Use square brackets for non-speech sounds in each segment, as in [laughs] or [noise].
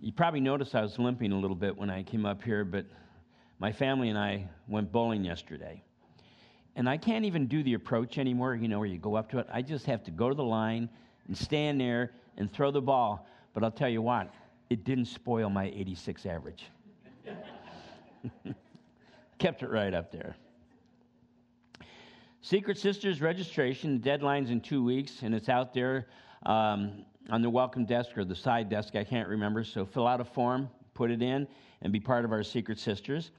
you probably noticed I was limping a little bit when I came up here, but my family and I went bowling yesterday. And I can't even do the approach anymore, you know, where you go up to it. I just have to go to the line and stand there and throw the ball. But I'll tell you what, it didn't spoil my 86 average. [laughs] Kept it right up there. Secret Sisters registration, deadline's in two weeks, and it's out there um, on the welcome desk or the side desk, I can't remember. So fill out a form, put it in, and be part of our Secret Sisters.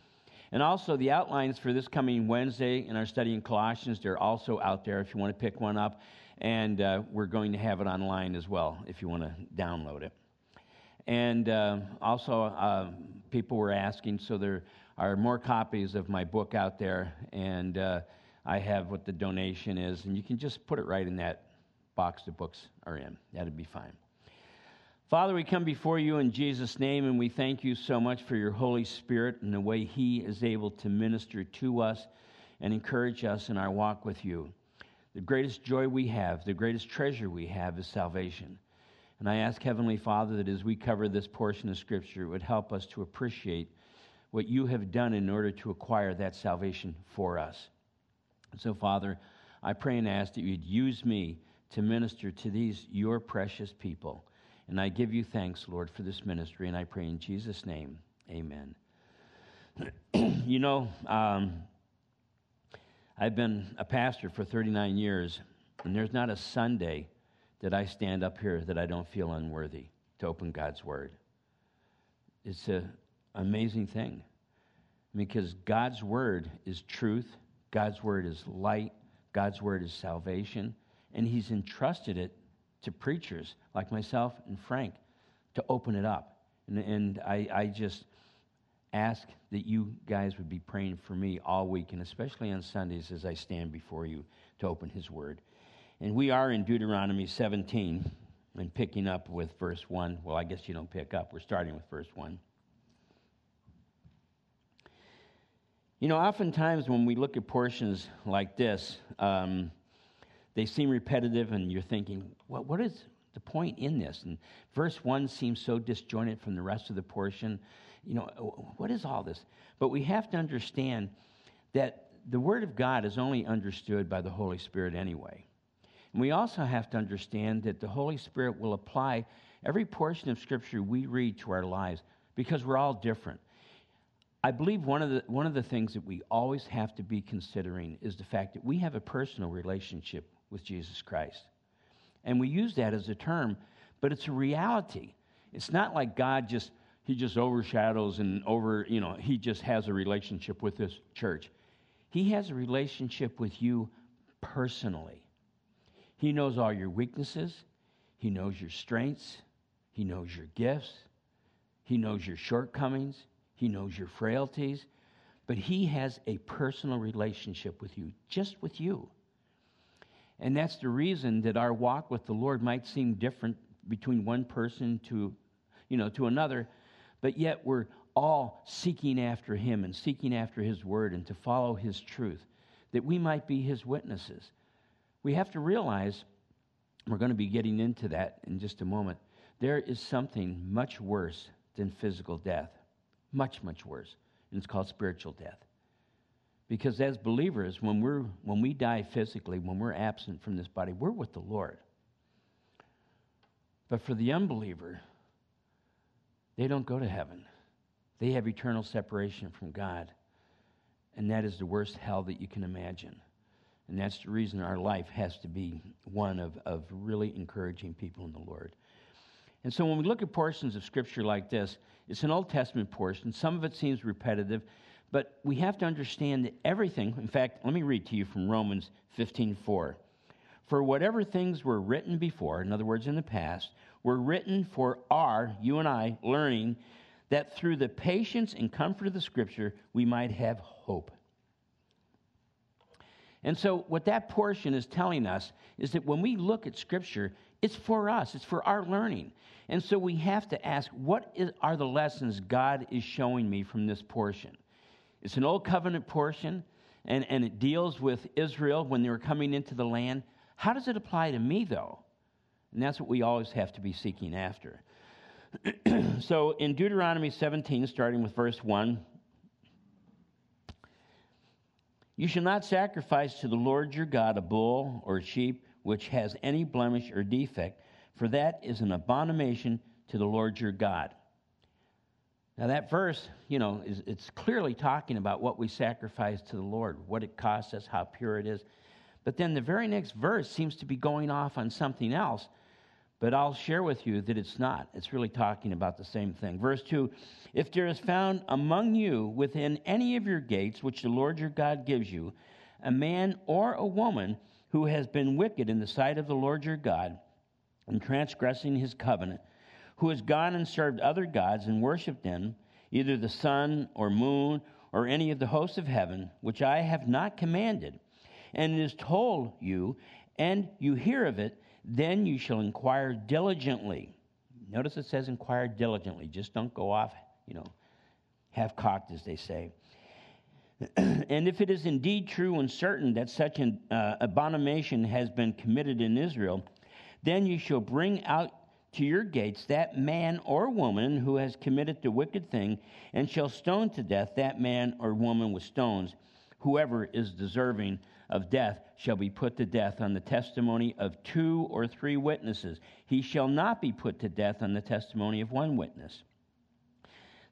And also, the outlines for this coming Wednesday in our study in Colossians, they're also out there if you want to pick one up. And uh, we're going to have it online as well if you want to download it. And uh, also, uh, people were asking, so there are more copies of my book out there, and uh, I have what the donation is, and you can just put it right in that box the books are in. That'd be fine. Father, we come before you in Jesus' name, and we thank you so much for your Holy Spirit and the way He is able to minister to us and encourage us in our walk with you. The greatest joy we have, the greatest treasure we have is salvation. And I ask Heavenly Father that as we cover this portion of Scripture, it would help us to appreciate what you have done in order to acquire that salvation for us. So, Father, I pray and ask that you'd use me to minister to these, your precious people. And I give you thanks, Lord, for this ministry, and I pray in Jesus' name, amen. [clears throat] you know, um, I've been a pastor for 39 years, and there's not a Sunday that I stand up here that I don't feel unworthy to open God's Word. It's an amazing thing because God's Word is truth, God's Word is light, God's Word is salvation, and He's entrusted it to preachers like myself and Frank to open it up. And, and I, I just ask that you guys would be praying for me all week, and especially on Sundays as I stand before you to open His Word. And we are in Deuteronomy 17 and picking up with verse 1. Well, I guess you don't pick up, we're starting with verse 1. You know, oftentimes when we look at portions like this, um, they seem repetitive, and you're thinking, well, what is the point in this? And verse 1 seems so disjointed from the rest of the portion. You know, oh, what is all this? But we have to understand that the Word of God is only understood by the Holy Spirit anyway. And we also have to understand that the Holy Spirit will apply every portion of Scripture we read to our lives because we're all different. I believe one of, the, one of the things that we always have to be considering is the fact that we have a personal relationship with Jesus Christ. And we use that as a term, but it's a reality. It's not like God just he just overshadows and over, you know, he just has a relationship with this church. He has a relationship with you personally. He knows all your weaknesses, he knows your strengths, he knows your gifts, he knows your shortcomings, he knows your frailties, but he has a personal relationship with you, just with you. And that's the reason that our walk with the Lord might seem different between one person to, you know, to another, but yet we're all seeking after him and seeking after his word and to follow his truth, that we might be his witnesses. We have to realize, we're going to be getting into that in just a moment, there is something much worse than physical death. Much, much worse. And it's called spiritual death. Because as believers, when, we're, when we die physically, when we're absent from this body, we're with the Lord. But for the unbeliever, they don't go to heaven. They have eternal separation from God. And that is the worst hell that you can imagine. And that's the reason our life has to be one of, of really encouraging people in the Lord. And so when we look at portions of Scripture like this, it's an Old Testament portion. Some of it seems repetitive, but we have to understand that everything, in fact, let me read to you from Romans 15:4. For whatever things were written before, in other words, in the past, were written for our, you and I, learning that through the patience and comfort of the Scripture, we might have hope. And so, what that portion is telling us is that when we look at Scripture, it's for us, it's for our learning. And so, we have to ask what is, are the lessons God is showing me from this portion? It's an old covenant portion, and, and it deals with Israel when they were coming into the land. How does it apply to me, though? And that's what we always have to be seeking after. [clears throat] so in Deuteronomy 17, starting with verse 1, you shall not sacrifice to the Lord your God a bull or a sheep which has any blemish or defect, for that is an abomination to the Lord your God. Now that verse, you know, is it's clearly talking about what we sacrifice to the Lord, what it costs us, how pure it is. But then the very next verse seems to be going off on something else but I'll share with you that it's not. It's really talking about the same thing. Verse 2 If there is found among you within any of your gates, which the Lord your God gives you, a man or a woman who has been wicked in the sight of the Lord your God, and transgressing his covenant, who has gone and served other gods and worshipped them, either the sun or moon or any of the hosts of heaven, which I have not commanded, and it is told you, and you hear of it, then you shall inquire diligently. Notice it says inquire diligently. Just don't go off, you know, half cocked, as they say. [clears throat] and if it is indeed true and certain that such an uh, abomination has been committed in Israel, then you shall bring out to your gates that man or woman who has committed the wicked thing, and shall stone to death that man or woman with stones, whoever is deserving of death shall be put to death on the testimony of two or three witnesses. He shall not be put to death on the testimony of one witness.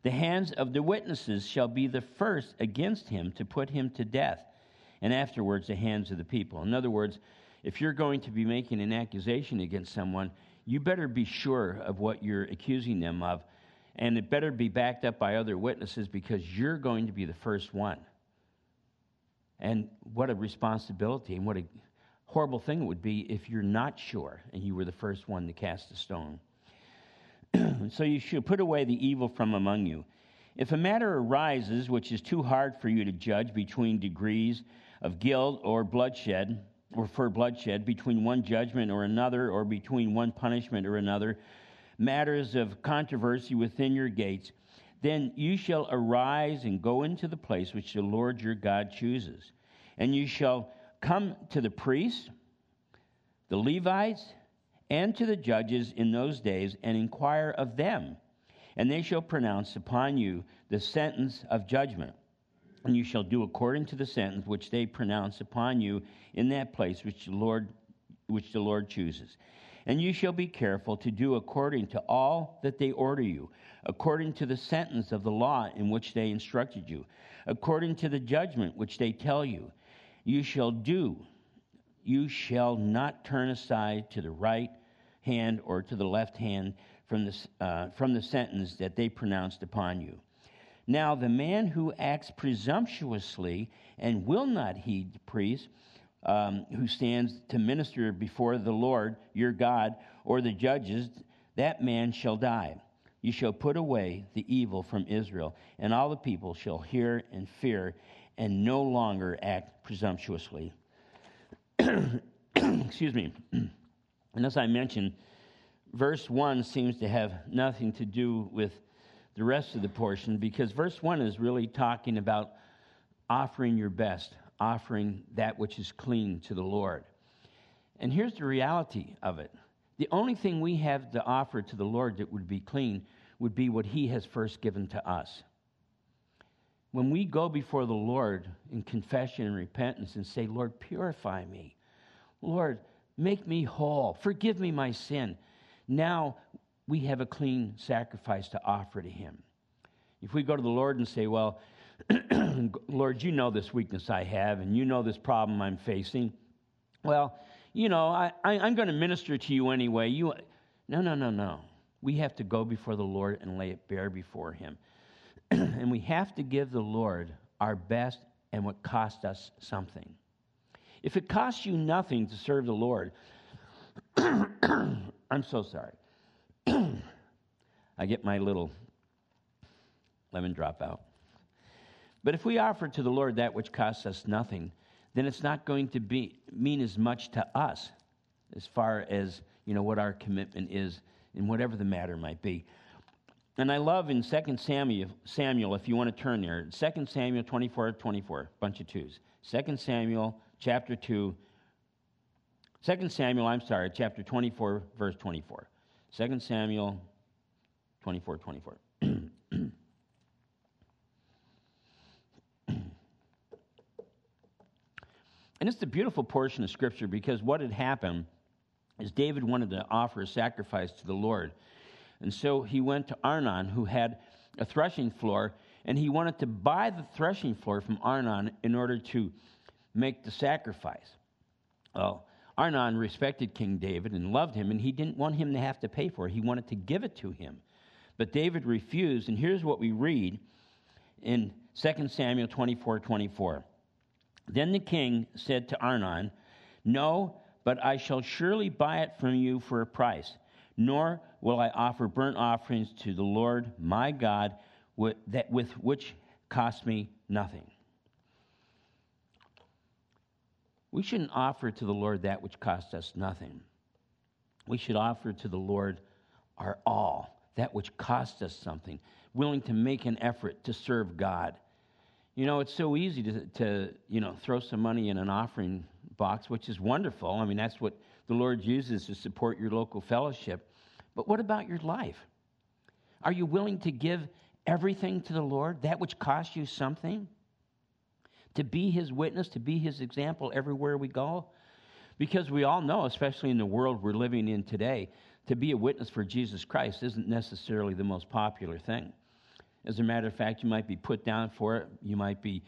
The hands of the witnesses shall be the first against him to put him to death, and afterwards the hands of the people. In other words, if you're going to be making an accusation against someone, you better be sure of what you're accusing them of, and it better be backed up by other witnesses because you're going to be the first one. And what a responsibility and what a horrible thing it would be if you're not sure and you were the first one to cast a stone. [clears throat] so you should put away the evil from among you. If a matter arises which is too hard for you to judge between degrees of guilt or bloodshed, or for bloodshed, between one judgment or another, or between one punishment or another, matters of controversy within your gates, then you shall arise and go into the place which the Lord your God chooses. And you shall come to the priests, the Levites, and to the judges in those days and inquire of them. And they shall pronounce upon you the sentence of judgment. And you shall do according to the sentence which they pronounce upon you in that place which the Lord, which the Lord chooses. And you shall be careful to do according to all that they order you according to the sentence of the law in which they instructed you, according to the judgment which they tell you. You shall do. You shall not turn aside to the right hand or to the left hand from the, uh, from the sentence that they pronounced upon you. Now, the man who acts presumptuously and will not heed the priest, um, who stands to minister before the Lord your God or the judges, that man shall die. You shall put away the evil from Israel, and all the people shall hear and fear and no longer act presumptuously. [clears throat] Excuse me. [clears throat] And as I mentioned, verse 1 seems to have nothing to do with the rest of the portion because verse 1 is really talking about offering your best, offering that which is clean to the Lord. And here's the reality of it the only thing we have to offer to the Lord that would be clean would be what He has first given to us. When we go before the Lord in confession and repentance and say, Lord, purify me. Lord, make me whole. Forgive me my sin. Now we have a clean sacrifice to offer to Him. If we go to the Lord and say, Well, [clears throat] Lord, you know this weakness I have, and you know this problem I'm facing. Well, you know, I, am going to minister to you anyway. You, no, no, no, no. We have to go before the Lord and lay it bare before Him. [clears throat] and we have to give the Lord our best and what cost us something. If it costs you nothing to serve the Lord, [clears throat] I'm so sorry. [clears throat] I get my little lemon drop out. But if we offer to the Lord that which costs us nothing, then it's not going to be, mean as much to us as far as you know what our commitment is in whatever the matter might be. And I love in 2 Samuel, Samuel, if you want to turn there, 2 Samuel 24, 24, bunch of twos. 2 Samuel chapter 2, 2 Samuel, I'm sorry, chapter 24, verse 24. 2 Samuel 24, 24. And it's a beautiful portion of Scripture because what had happened is David wanted to offer a sacrifice to the Lord. And so he went to Arnon, who had a threshing floor, and he wanted to buy the threshing floor from Arnon in order to make the sacrifice. Well, Arnon respected King David and loved him, and he didn't want him to have to pay for it. He wanted to give it to him. But David refused, and here's what we read in 2 Samuel 24 24. Then the king said to Arnon, No, but I shall surely buy it from you for a price, nor will I offer burnt offerings to the Lord my God with, that, with which cost me nothing. We shouldn't offer to the Lord that which costs us nothing. We should offer to the Lord our all, that which costs us something, willing to make an effort to serve God. You know, it's so easy to, to, you know, throw some money in an offering box, which is wonderful. I mean, that's what the Lord uses to support your local fellowship. But what about your life? Are you willing to give everything to the Lord, that which costs you something? To be his witness, to be his example everywhere we go? Because we all know, especially in the world we're living in today, to be a witness for Jesus Christ isn't necessarily the most popular thing. As a matter of fact, you might be put down for it. You might be,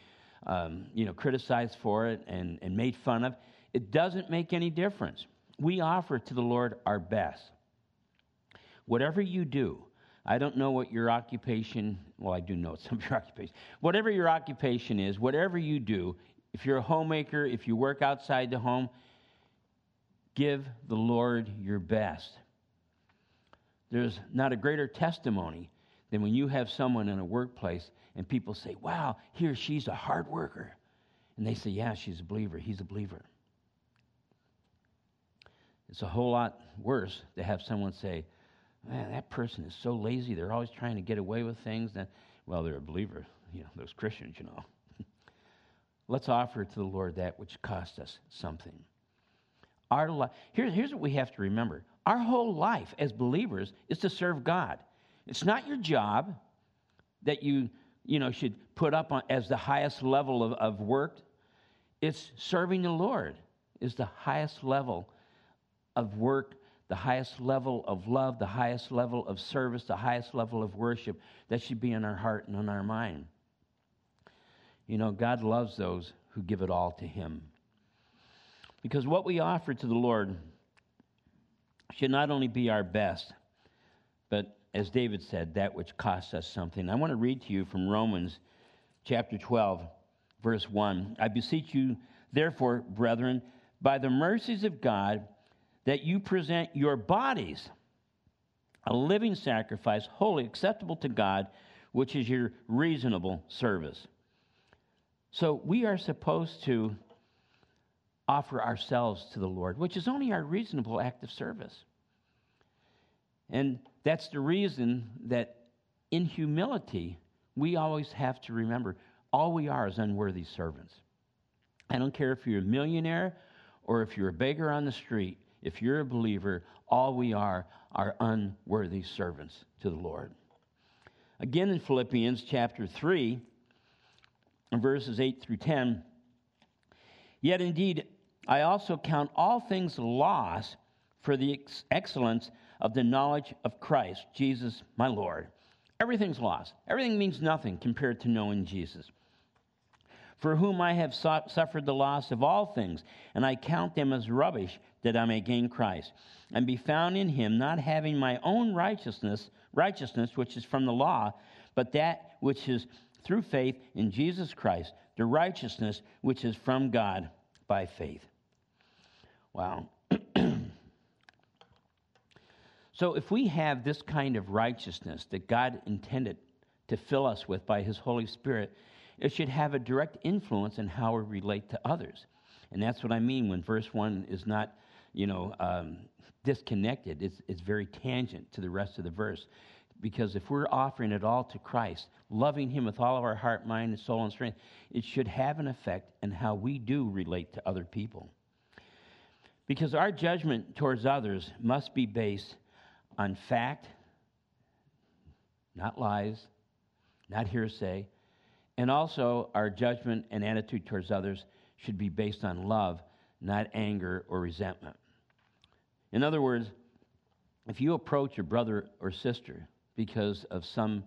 um, you know, criticized for it and, and made fun of. It doesn't make any difference. We offer to the Lord our best. Whatever you do, I don't know what your occupation, well, I do know some of your [laughs] occupation. Whatever your occupation is, whatever you do, if you're a homemaker, if you work outside the home, give the Lord your best. There's not a greater testimony than when you have someone in a workplace and people say, wow, he or she's a hard worker. And they say, yeah, she's a believer. He's a believer. It's a whole lot worse to have someone say, man, that person is so lazy. They're always trying to get away with things. That, well, they're a believer. You know, those Christians, you know. [laughs] Let's offer to the Lord that which cost us something. Our li- Here, here's what we have to remember our whole life as believers is to serve God. It's not your job that you, you know, should put up on, as the highest level of, of work. It's serving the Lord is the highest level of work, the highest level of love, the highest level of service, the highest level of worship that should be in our heart and in our mind. You know, God loves those who give it all to Him. Because what we offer to the Lord should not only be our best, but as David said, that which costs us something. I want to read to you from Romans chapter 12, verse 1. I beseech you, therefore, brethren, by the mercies of God, that you present your bodies a living sacrifice, holy acceptable to God, which is your reasonable service. So we are supposed to offer ourselves to the Lord, which is only our reasonable act of service. And that's the reason that in humility, we always have to remember all we are is unworthy servants. I don't care if you're a millionaire or if you're a beggar on the street, if you're a believer, all we are are unworthy servants to the Lord. Again, in Philippians chapter 3, verses 8 through 10, yet indeed, I also count all things loss for the ex- excellence of the knowledge of Christ, Jesus, my Lord. Everything's lost. Everything means nothing compared to knowing Jesus. For whom I have suffered the loss of all things, and I count them as rubbish that I may gain Christ, and be found in him, not having my own righteousness, righteousness which is from the law, but that which is through faith in Jesus Christ, the righteousness which is from God by faith. Wow. [clears throat] So, if we have this kind of righteousness that God intended to fill us with by His Holy Spirit, it should have a direct influence in how we relate to others. And that's what I mean when verse 1 is not, you know, um, disconnected. It's, it's very tangent to the rest of the verse. Because if we're offering it all to Christ, loving Him with all of our heart, mind, and soul and strength, it should have an effect in how we do relate to other people. Because our judgment towards others must be based on fact, not lies, not hearsay. And also, our judgment and attitude towards others should be based on love, not anger or resentment. In other words, if you approach a brother or sister because of some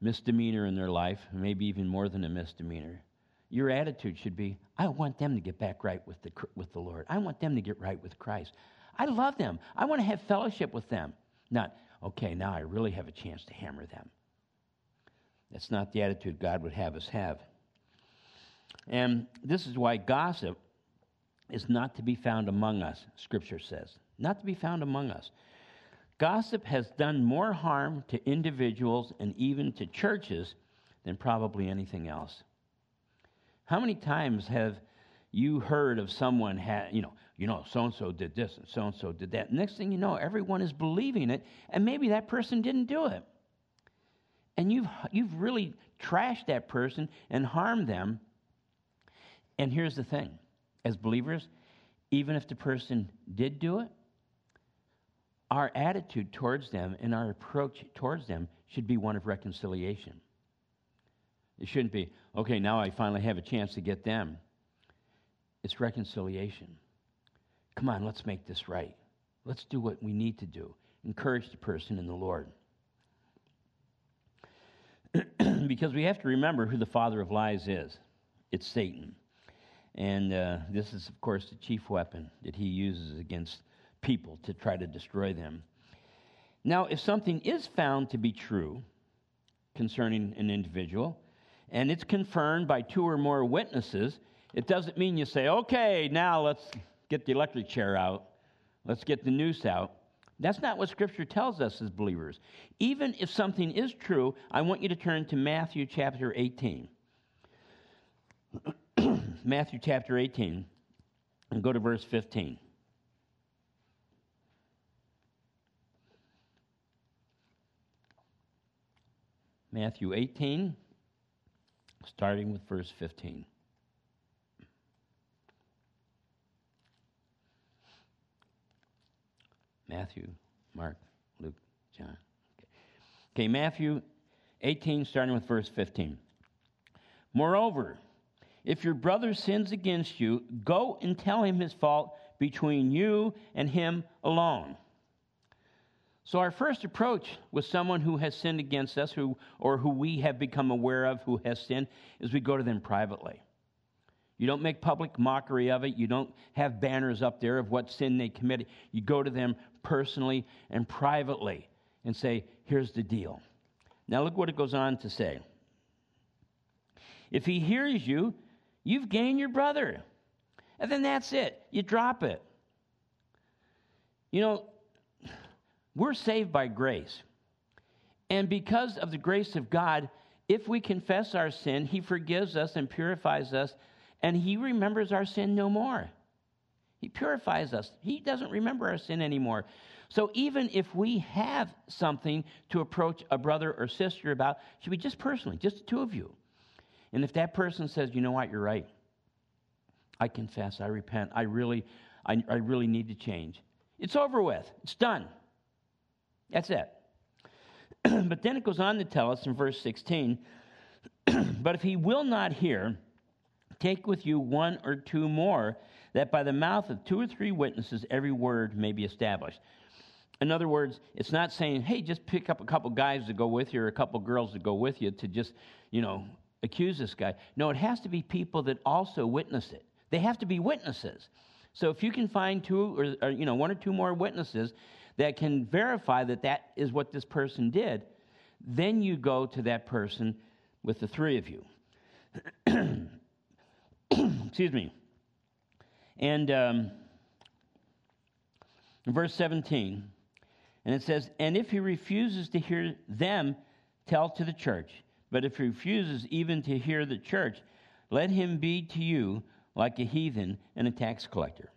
misdemeanor in their life, maybe even more than a misdemeanor, your attitude should be I want them to get back right with the, with the Lord. I want them to get right with Christ. I love them. I want to have fellowship with them. Not, okay, now I really have a chance to hammer them. That's not the attitude God would have us have. And this is why gossip is not to be found among us, Scripture says. Not to be found among us. Gossip has done more harm to individuals and even to churches than probably anything else. How many times have you heard of someone you know, you know, so and so did this and so and so did that. Next thing you know, everyone is believing it, and maybe that person didn't do it. And you've you've really trashed that person and harmed them. And here's the thing, as believers, even if the person did do it, our attitude towards them and our approach towards them should be one of reconciliation. It shouldn't be, okay, now I finally have a chance to get them. It's reconciliation. Come on, let's make this right. Let's do what we need to do. Encourage the person in the Lord. [clears throat] because we have to remember who the father of lies is it's Satan. And uh, this is, of course, the chief weapon that he uses against people to try to destroy them. Now, if something is found to be true concerning an individual, and it's confirmed by two or more witnesses, it doesn't mean you say, okay, now let's get the electric chair out, let's get the noose out. That's not what Scripture tells us as believers. Even if something is true, I want you to turn to Matthew chapter 18. [clears throat] Matthew chapter 18, and go to verse 15. Matthew 18, starting with verse 15. Matthew, Mark, Luke, John. Okay. okay, Matthew 18, starting with verse 15. Moreover, if your brother sins against you, go and tell him his fault between you and him alone. So, our first approach with someone who has sinned against us, who, or who we have become aware of who has sinned, is we go to them privately. You don't make public mockery of it. You don't have banners up there of what sin they committed. You go to them personally and privately and say, Here's the deal. Now, look what it goes on to say. If he hears you, you've gained your brother. And then that's it. You drop it. You know, we're saved by grace. And because of the grace of God, if we confess our sin, He forgives us and purifies us, and He remembers our sin no more. He purifies us. He doesn't remember our sin anymore. So even if we have something to approach a brother or sister about, should be just personally, just the two of you. And if that person says, you know what, you're right. I confess, I repent, I really, I, I really need to change. It's over with. It's done. That's it. [clears throat] but then it goes on to tell us in verse 16 [clears throat] But if he will not hear, take with you one or two more, that by the mouth of two or three witnesses every word may be established. In other words, it's not saying, hey, just pick up a couple guys to go with you or a couple girls to go with you to just, you know, accuse this guy. No, it has to be people that also witness it. They have to be witnesses. So if you can find two or, or you know, one or two more witnesses, that can verify that that is what this person did, then you go to that person with the three of you. [clears throat] [clears throat] Excuse me. And um, verse 17, and it says, And if he refuses to hear them, tell to the church. But if he refuses even to hear the church, let him be to you like a heathen and a tax collector.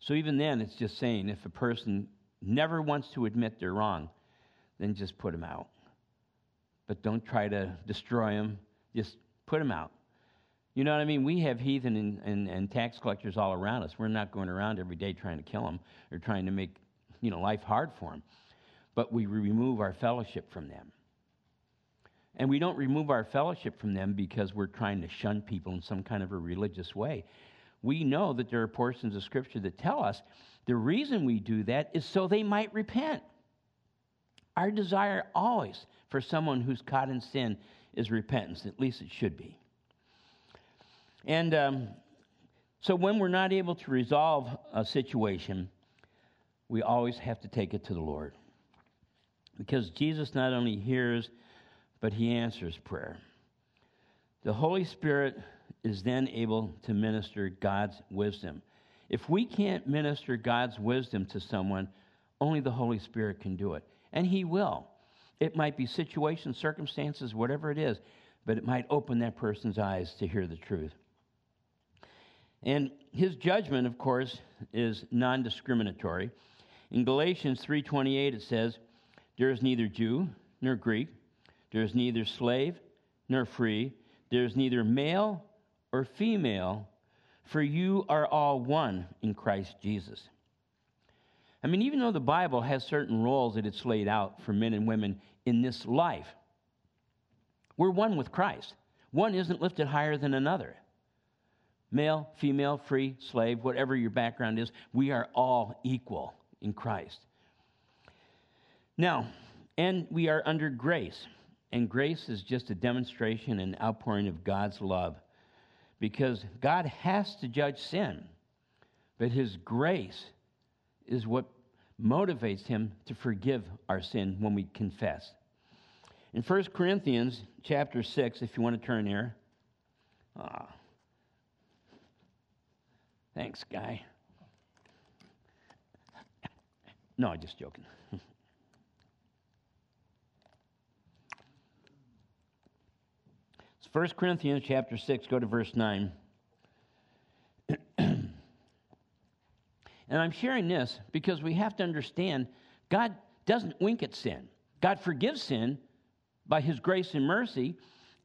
So even then, it's just saying if a person never wants to admit they're wrong, then just put them out. But don't try to destroy them, just put them out. You know what I mean? We have heathen and, and, and, tax collectors all around us. We're not going around every day trying to kill them or trying to make you know, life hard for them. but we remove our fellowship from them. And we don't remove our fellowship from them because we're trying to shun people in some kind of a religious way. We know that there are portions of Scripture that tell us the reason we do that is so they might repent. Our desire always for someone who's caught in sin is repentance, at least it should be. And um, so when we're not able to resolve a situation, we always have to take it to the Lord. Because Jesus not only hears, but he answers prayer. The Holy Spirit is then able to minister God's wisdom. If we can't minister God's wisdom to someone, only the Holy Spirit can do it. And He will. It might be situations, circumstances, whatever it is, but it might open that person's eyes to hear the truth. And his judgment, of course, is non-discriminatory. In Galatians 3:28 it says, "There is neither Jew nor Greek, there is neither slave nor free, there is neither male or female, for you are all one in Christ Jesus." I mean, even though the Bible has certain roles that it's laid out for men and women in this life, we're one with Christ. One isn't lifted higher than another. Male, female, free, slave, whatever your background is, we are all equal in Christ. Now, and we are under grace. And grace is just a demonstration and outpouring of God's love because God has to judge sin, but His grace is what motivates Him to forgive our sin when we confess. In 1 Corinthians chapter 6, if you want to turn here. Ah. Thanks, guy. No, I'm just joking. It's 1 Corinthians chapter 6, go to verse 9. and I'm sharing this because we have to understand God doesn't wink at sin. God forgives sin by his grace and mercy,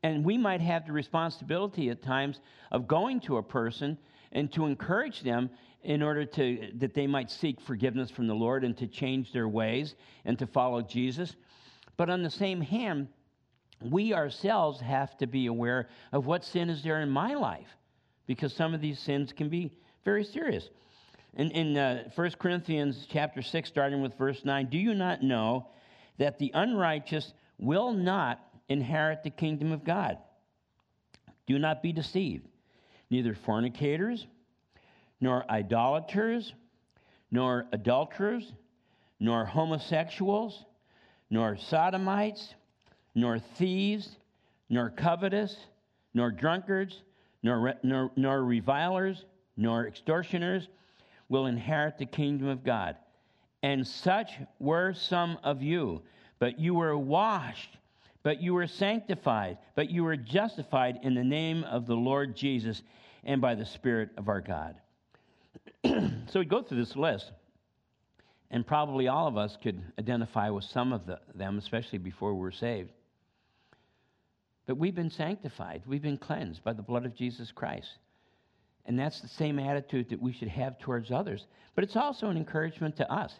and we might have the responsibility at times of going to a person and to encourage them in order to that they might seek forgiveness from the Lord and to change their ways and to follow Jesus. But on the same hand, we ourselves have to be aware of what sin is there in my life because some of these sins can be very serious. In, in uh, 1 Corinthians chapter 6, starting with verse 9, do you not know that the unrighteous will not inherit the kingdom of God? Do not be deceived neither fornicators, nor idolaters, nor adulterers, nor homosexuals, nor sodomites, nor thieves, nor covetous, nor drunkards, nor, nor, nor revilers, nor extortioners will inherit the kingdom of God. And such were some of you, but you were washed but you were sanctified, but you were justified in the name of the Lord Jesus and by the Spirit of our God. [clears throat] so we go through this list, and probably all of us could identify with some of the, them, especially before we were saved. But we've been sanctified, we've been cleansed by the blood of Jesus Christ. And that's the same attitude that we should have towards others. But it's also an encouragement to us.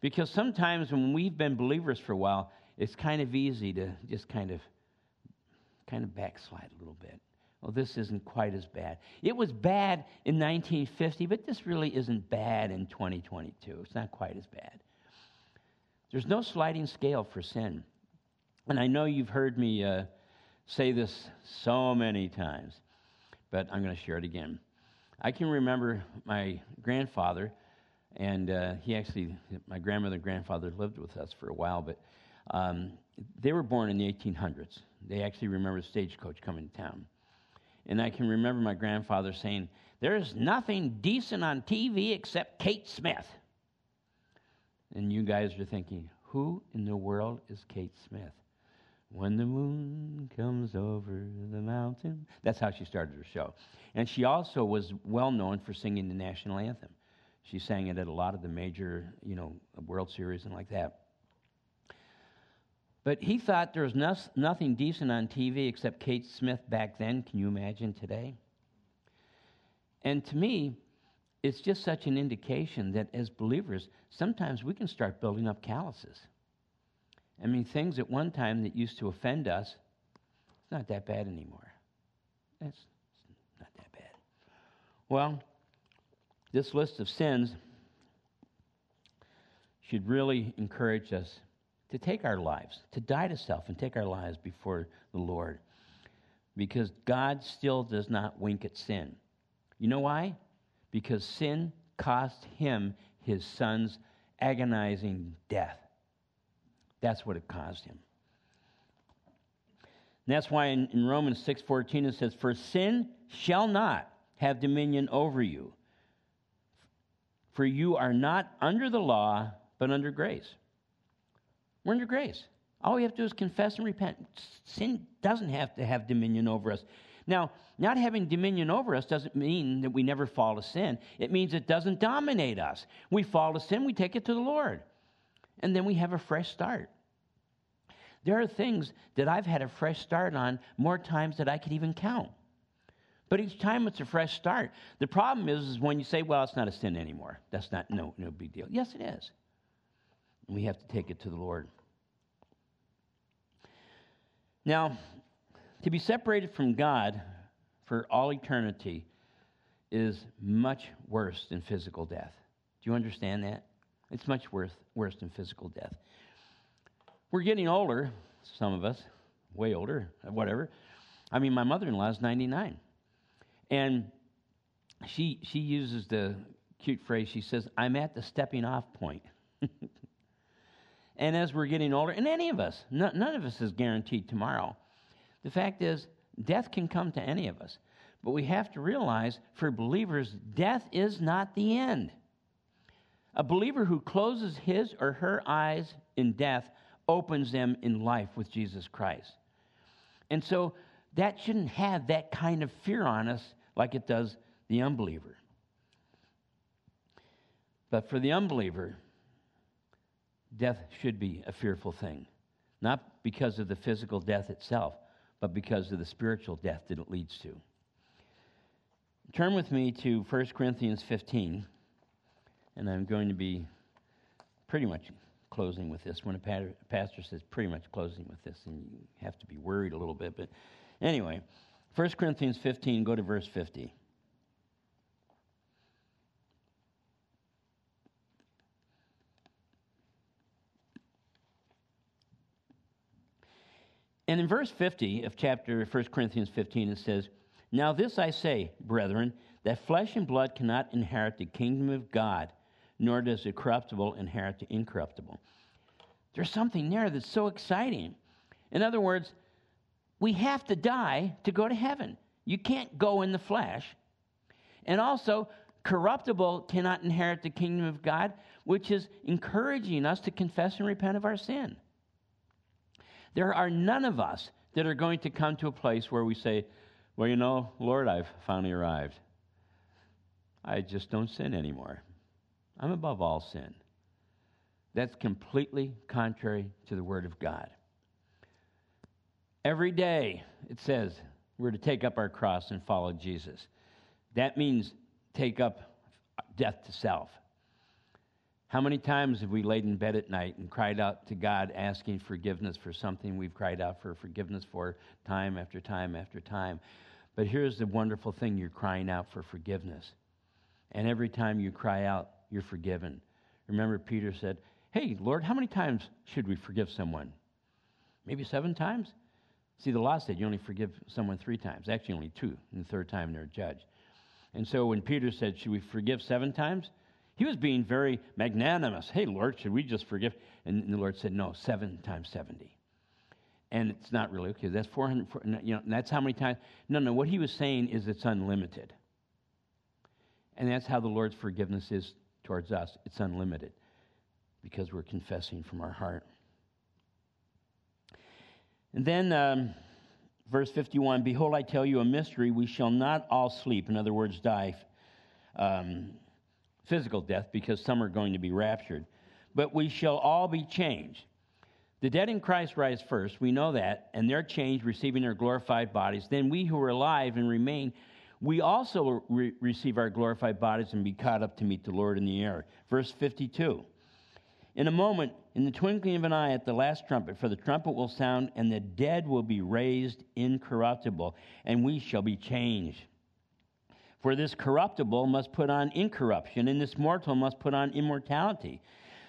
Because sometimes when we've been believers for a while, it's kind of easy to just kind of kind of backslide a little bit. Well, this isn't quite as bad. It was bad in 1950, but this really isn't bad in 2022. It's not quite as bad. There's no sliding scale for sin. And I know you've heard me uh, say this so many times, but I'm going to share it again. I can remember my grandfather, and uh, he actually, my grandmother and grandfather lived with us for a while, but um, they were born in the 1800s. They actually remember the stagecoach coming to town. And I can remember my grandfather saying, There's nothing decent on TV except Kate Smith. And you guys are thinking, Who in the world is Kate Smith? When the moon comes over the mountain. That's how she started her show. And she also was well known for singing the national anthem. She sang it at a lot of the major, you know, World Series and like that. But he thought there was no, nothing decent on TV except Kate Smith back then. Can you imagine today? And to me, it's just such an indication that as believers, sometimes we can start building up calluses. I mean, things at one time that used to offend us, it's not that bad anymore. It's not that bad. Well, this list of sins should really encourage us to take our lives, to die to self and take our lives before the Lord. Because God still does not wink at sin. You know why? Because sin cost him his son's agonizing death. That's what it caused him. And that's why in, in Romans 6:14 it says, "For sin shall not have dominion over you, for you are not under the law, but under grace." We're under grace. All we have to do is confess and repent. Sin doesn't have to have dominion over us. Now, not having dominion over us doesn't mean that we never fall to sin. It means it doesn't dominate us. We fall to sin, we take it to the Lord. And then we have a fresh start. There are things that I've had a fresh start on more times than I could even count. But each time it's a fresh start. The problem is, is when you say, well, it's not a sin anymore. That's not no, no big deal. Yes, it is. We have to take it to the Lord. Now, to be separated from God for all eternity is much worse than physical death. Do you understand that? It's much worse, worse than physical death. We're getting older, some of us, way older, whatever. I mean, my mother in law is 99. And she, she uses the cute phrase, she says, I'm at the stepping off point. [laughs] and as we're getting older, and any of us, none of us is guaranteed tomorrow. The fact is, death can come to any of us. But we have to realize for believers, death is not the end. A believer who closes his or her eyes in death opens them in life with Jesus Christ. And so that shouldn't have that kind of fear on us like it does the unbeliever. But for the unbeliever, death should be a fearful thing, not because of the physical death itself, but because of the spiritual death that it leads to. Turn with me to 1 Corinthians 15, and I'm going to be pretty much closing with this. When a pastor says pretty much closing with this, and you have to be worried a little bit. But anyway, 1 Corinthians 15, go to verse 50. And in verse 50 of chapter 1 Corinthians 15, it says, Now this I say, brethren, that flesh and blood cannot inherit the kingdom of God, nor does the corruptible inherit the incorruptible. There's something there that's so exciting. In other words, we have to die to go to heaven. You can't go in the flesh. And also, corruptible cannot inherit the kingdom of God, which is encouraging us to confess and repent of our sin. There are none of us that are going to come to a place where we say, Well, you know, Lord, I've finally arrived. I just don't sin anymore. I'm above all sin. That's completely contrary to the Word of God. Every day, it says, we're to take up our cross and follow Jesus. That means take up death to self. How many times have we laid in bed at night and cried out to God asking forgiveness for something we've cried out for forgiveness for time after time after time? But here's the wonderful thing you're crying out for forgiveness. And every time you cry out, you're forgiven. Remember, Peter said, Hey, Lord, how many times should we forgive someone? Maybe seven times? See, the law said you only forgive someone three times. Actually, only two. And the third time, they're judged. And so when Peter said, Should we forgive seven times? He was being very magnanimous. Hey, Lord, should we just forgive? And the Lord said, no, seven times 70. And it's not really, okay, that's 400, you know, that's how many times. No, no, what he was saying is it's unlimited. And that's how the Lord's forgiveness is towards us. It's unlimited because we're confessing from our heart. And then, um, verse 51 Behold, I tell you a mystery. We shall not all sleep, in other words, die. Um, physical death because some are going to be raptured. But we shall all be changed. The dead in Christ rise first, we know that, and they're changed, receiving their glorified bodies. Then we who are alive and remain, we also re- receive our glorified bodies and be caught up to meet the Lord in the air. Verse 52 In a moment, in the twinkling of an eye, at the last trumpet, for the trumpet will sound, and the dead will be raised incorruptible, and we shall be changed. For this corruptible must put on incorruption, and this mortal must put on immortality.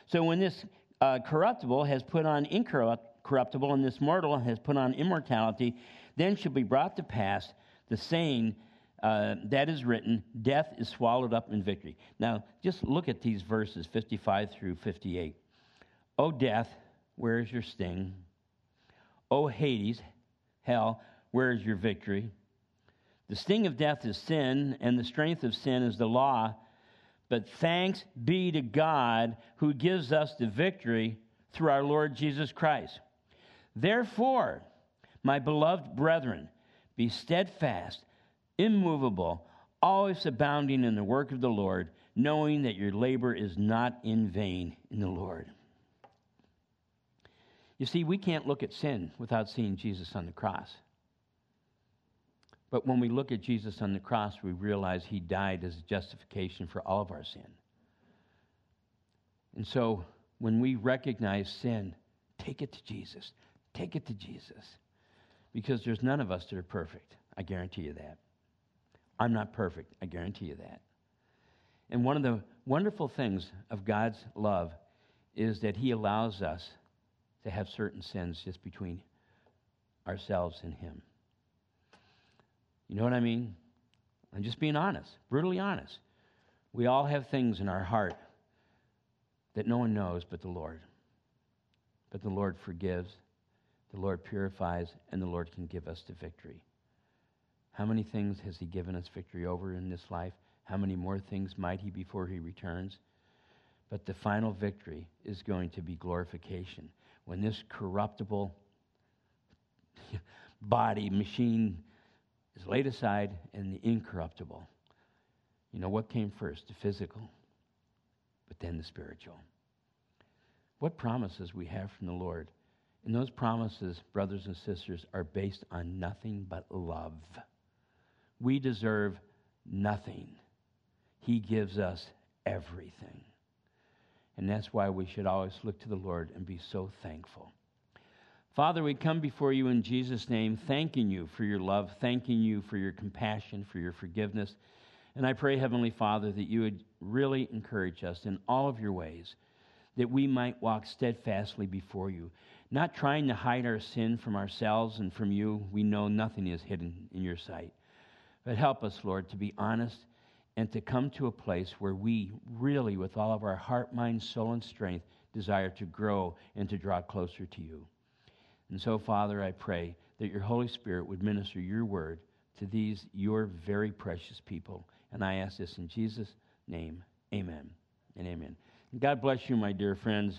So when this uh, corruptible has put on incorruptible, and this mortal has put on immortality, then shall be brought to pass the saying uh, that is written, death is swallowed up in victory. Now, just look at these verses 55 through 58. O death, where is your sting? O Hades, hell, where is your victory? The sting of death is sin, and the strength of sin is the law. But thanks be to God who gives us the victory through our Lord Jesus Christ. Therefore, my beloved brethren, be steadfast immovable, always abounding in the work of the Lord, knowing that your labor is not in vain in the Lord. You see, we can't look at sin without seeing Jesus on the cross. But when we look at Jesus on the cross, we realize he died as a justification for all of our sin. And so when we recognize sin, take it to Jesus. Take it to Jesus. Because there's none of us that are perfect. I guarantee you that. I'm not perfect. I guarantee you that. And one of the wonderful things of God's love is that He allows us to have certain sins just between ourselves and Him. You know what I mean? I'm just being honest, brutally honest. We all have things in our heart that no one knows but the Lord. But the Lord forgives, the Lord purifies, and the Lord can give us the victory. How many things has He given us victory over in this life? How many more things might He before He returns? But the final victory is going to be glorification. When this corruptible [laughs] body, machine is laid aside and the incorruptible. You know what came first? The physical, but then the spiritual. What promises we have from the Lord. And those promises, brothers and sisters, are based on nothing but love. We deserve nothing. He gives us everything. And that's why we should always look to the Lord and be so thankful. Father, we come before you in Jesus' name, thanking you for your love, thanking you for your compassion, for your forgiveness. And I pray, Heavenly Father, that you would really encourage us in all of your ways, that we might walk steadfastly before you, not trying to hide our sin from ourselves and from you. We know nothing is hidden in your sight. But help us, Lord, to be honest and to come to a place where we really, with all of our heart, mind, soul, and strength, desire to grow and to draw closer to you. And so, Father, I pray that your Holy Spirit would minister your word to these, your very precious people. And I ask this in Jesus' name. Amen and amen. God bless you, my dear friends.